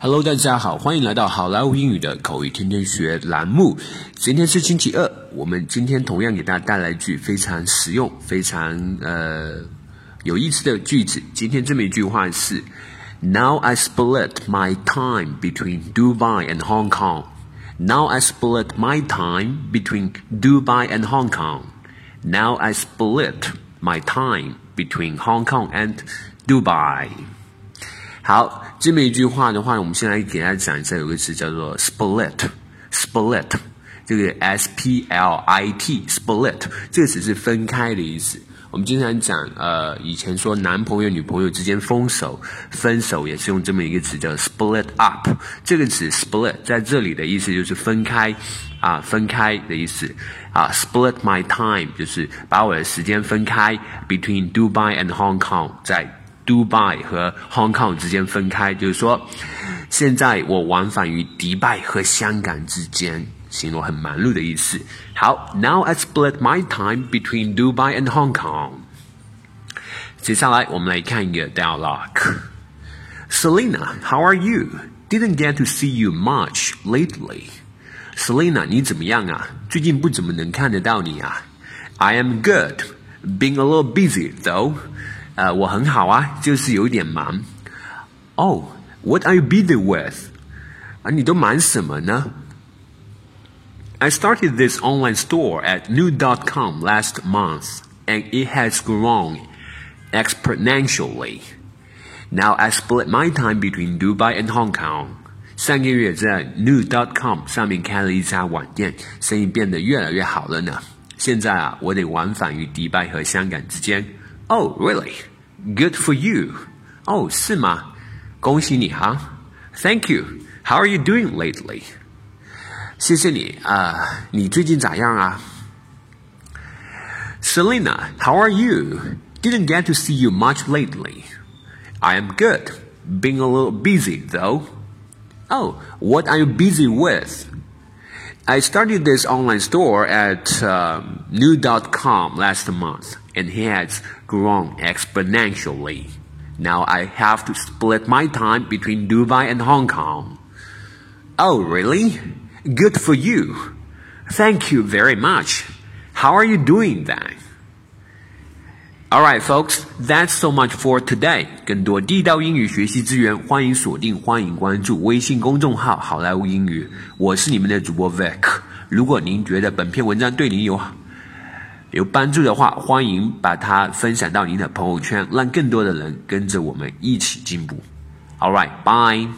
Hello，大家好，欢迎来到好莱坞英语的口语天天学栏目。今天是星期二，我们今天同样给大家带来一句非常实用、非常呃有意思的句子。今天这么一句话是：Now I split my time between Dubai and Hong Kong. Now I split my time between Dubai and Hong Kong. Now I split my time between Hong Kong and Dubai. 好，这么一句话的话，我们先来给大家讲一下，有个词叫做 split，split，这个 s p l i t，split 这个词是分开的意思。我们经常讲，呃，以前说男朋友女朋友之间分手，分手也是用这么一个词叫 split up。这个词 split 在这里的意思就是分开，啊，分开的意思。啊，split my time 就是把我的时间分开，between Dubai and Hong Kong，在 Dubai 和 Hong Kong 之间分开，就是说，现在我往返于迪拜和香港之间，形容很忙碌的意思。好，Now I split my time between Dubai and Hong Kong。接下来我们来看一个 dialogue。Selena, how are you? Didn't get to see you much lately. Selena，你怎么样啊？最近不怎么能看得到你啊。I am good, being a little busy though. 呃，我很好啊，就是有点忙。Oh, what are you busy with? 啊，你都忙什么呢？I started this online store at new.com last month, and it has grown exponentially. Now I split my time between Dubai and Hong Kong. 上个月在 new.com 上面开了一家网店，生意变得越来越好了呢。现在啊，我得往返于迪拜和香港之间。 Oh, really? Good for you. 哦，是吗？恭喜你哈。Thank you. How are you doing lately? 谢谢你啊，你最近咋样啊？Selena, how are you? Didn't get to see you much lately. I am good. Being a little busy though. Oh, what are you busy with? I started this online store at um, new.com last month and it has grown exponentially. Now I have to split my time between Dubai and Hong Kong. Oh, really? Good for you. Thank you very much. How are you doing All right, folks, that's so much for today. 更多地道英语学习资源，欢迎锁定，欢迎关注微信公众号“好莱坞英语”。我是你们的主播 Vic。如果您觉得本篇文章对您有有帮助的话，欢迎把它分享到您的朋友圈，让更多的人跟着我们一起进步。All right, bye.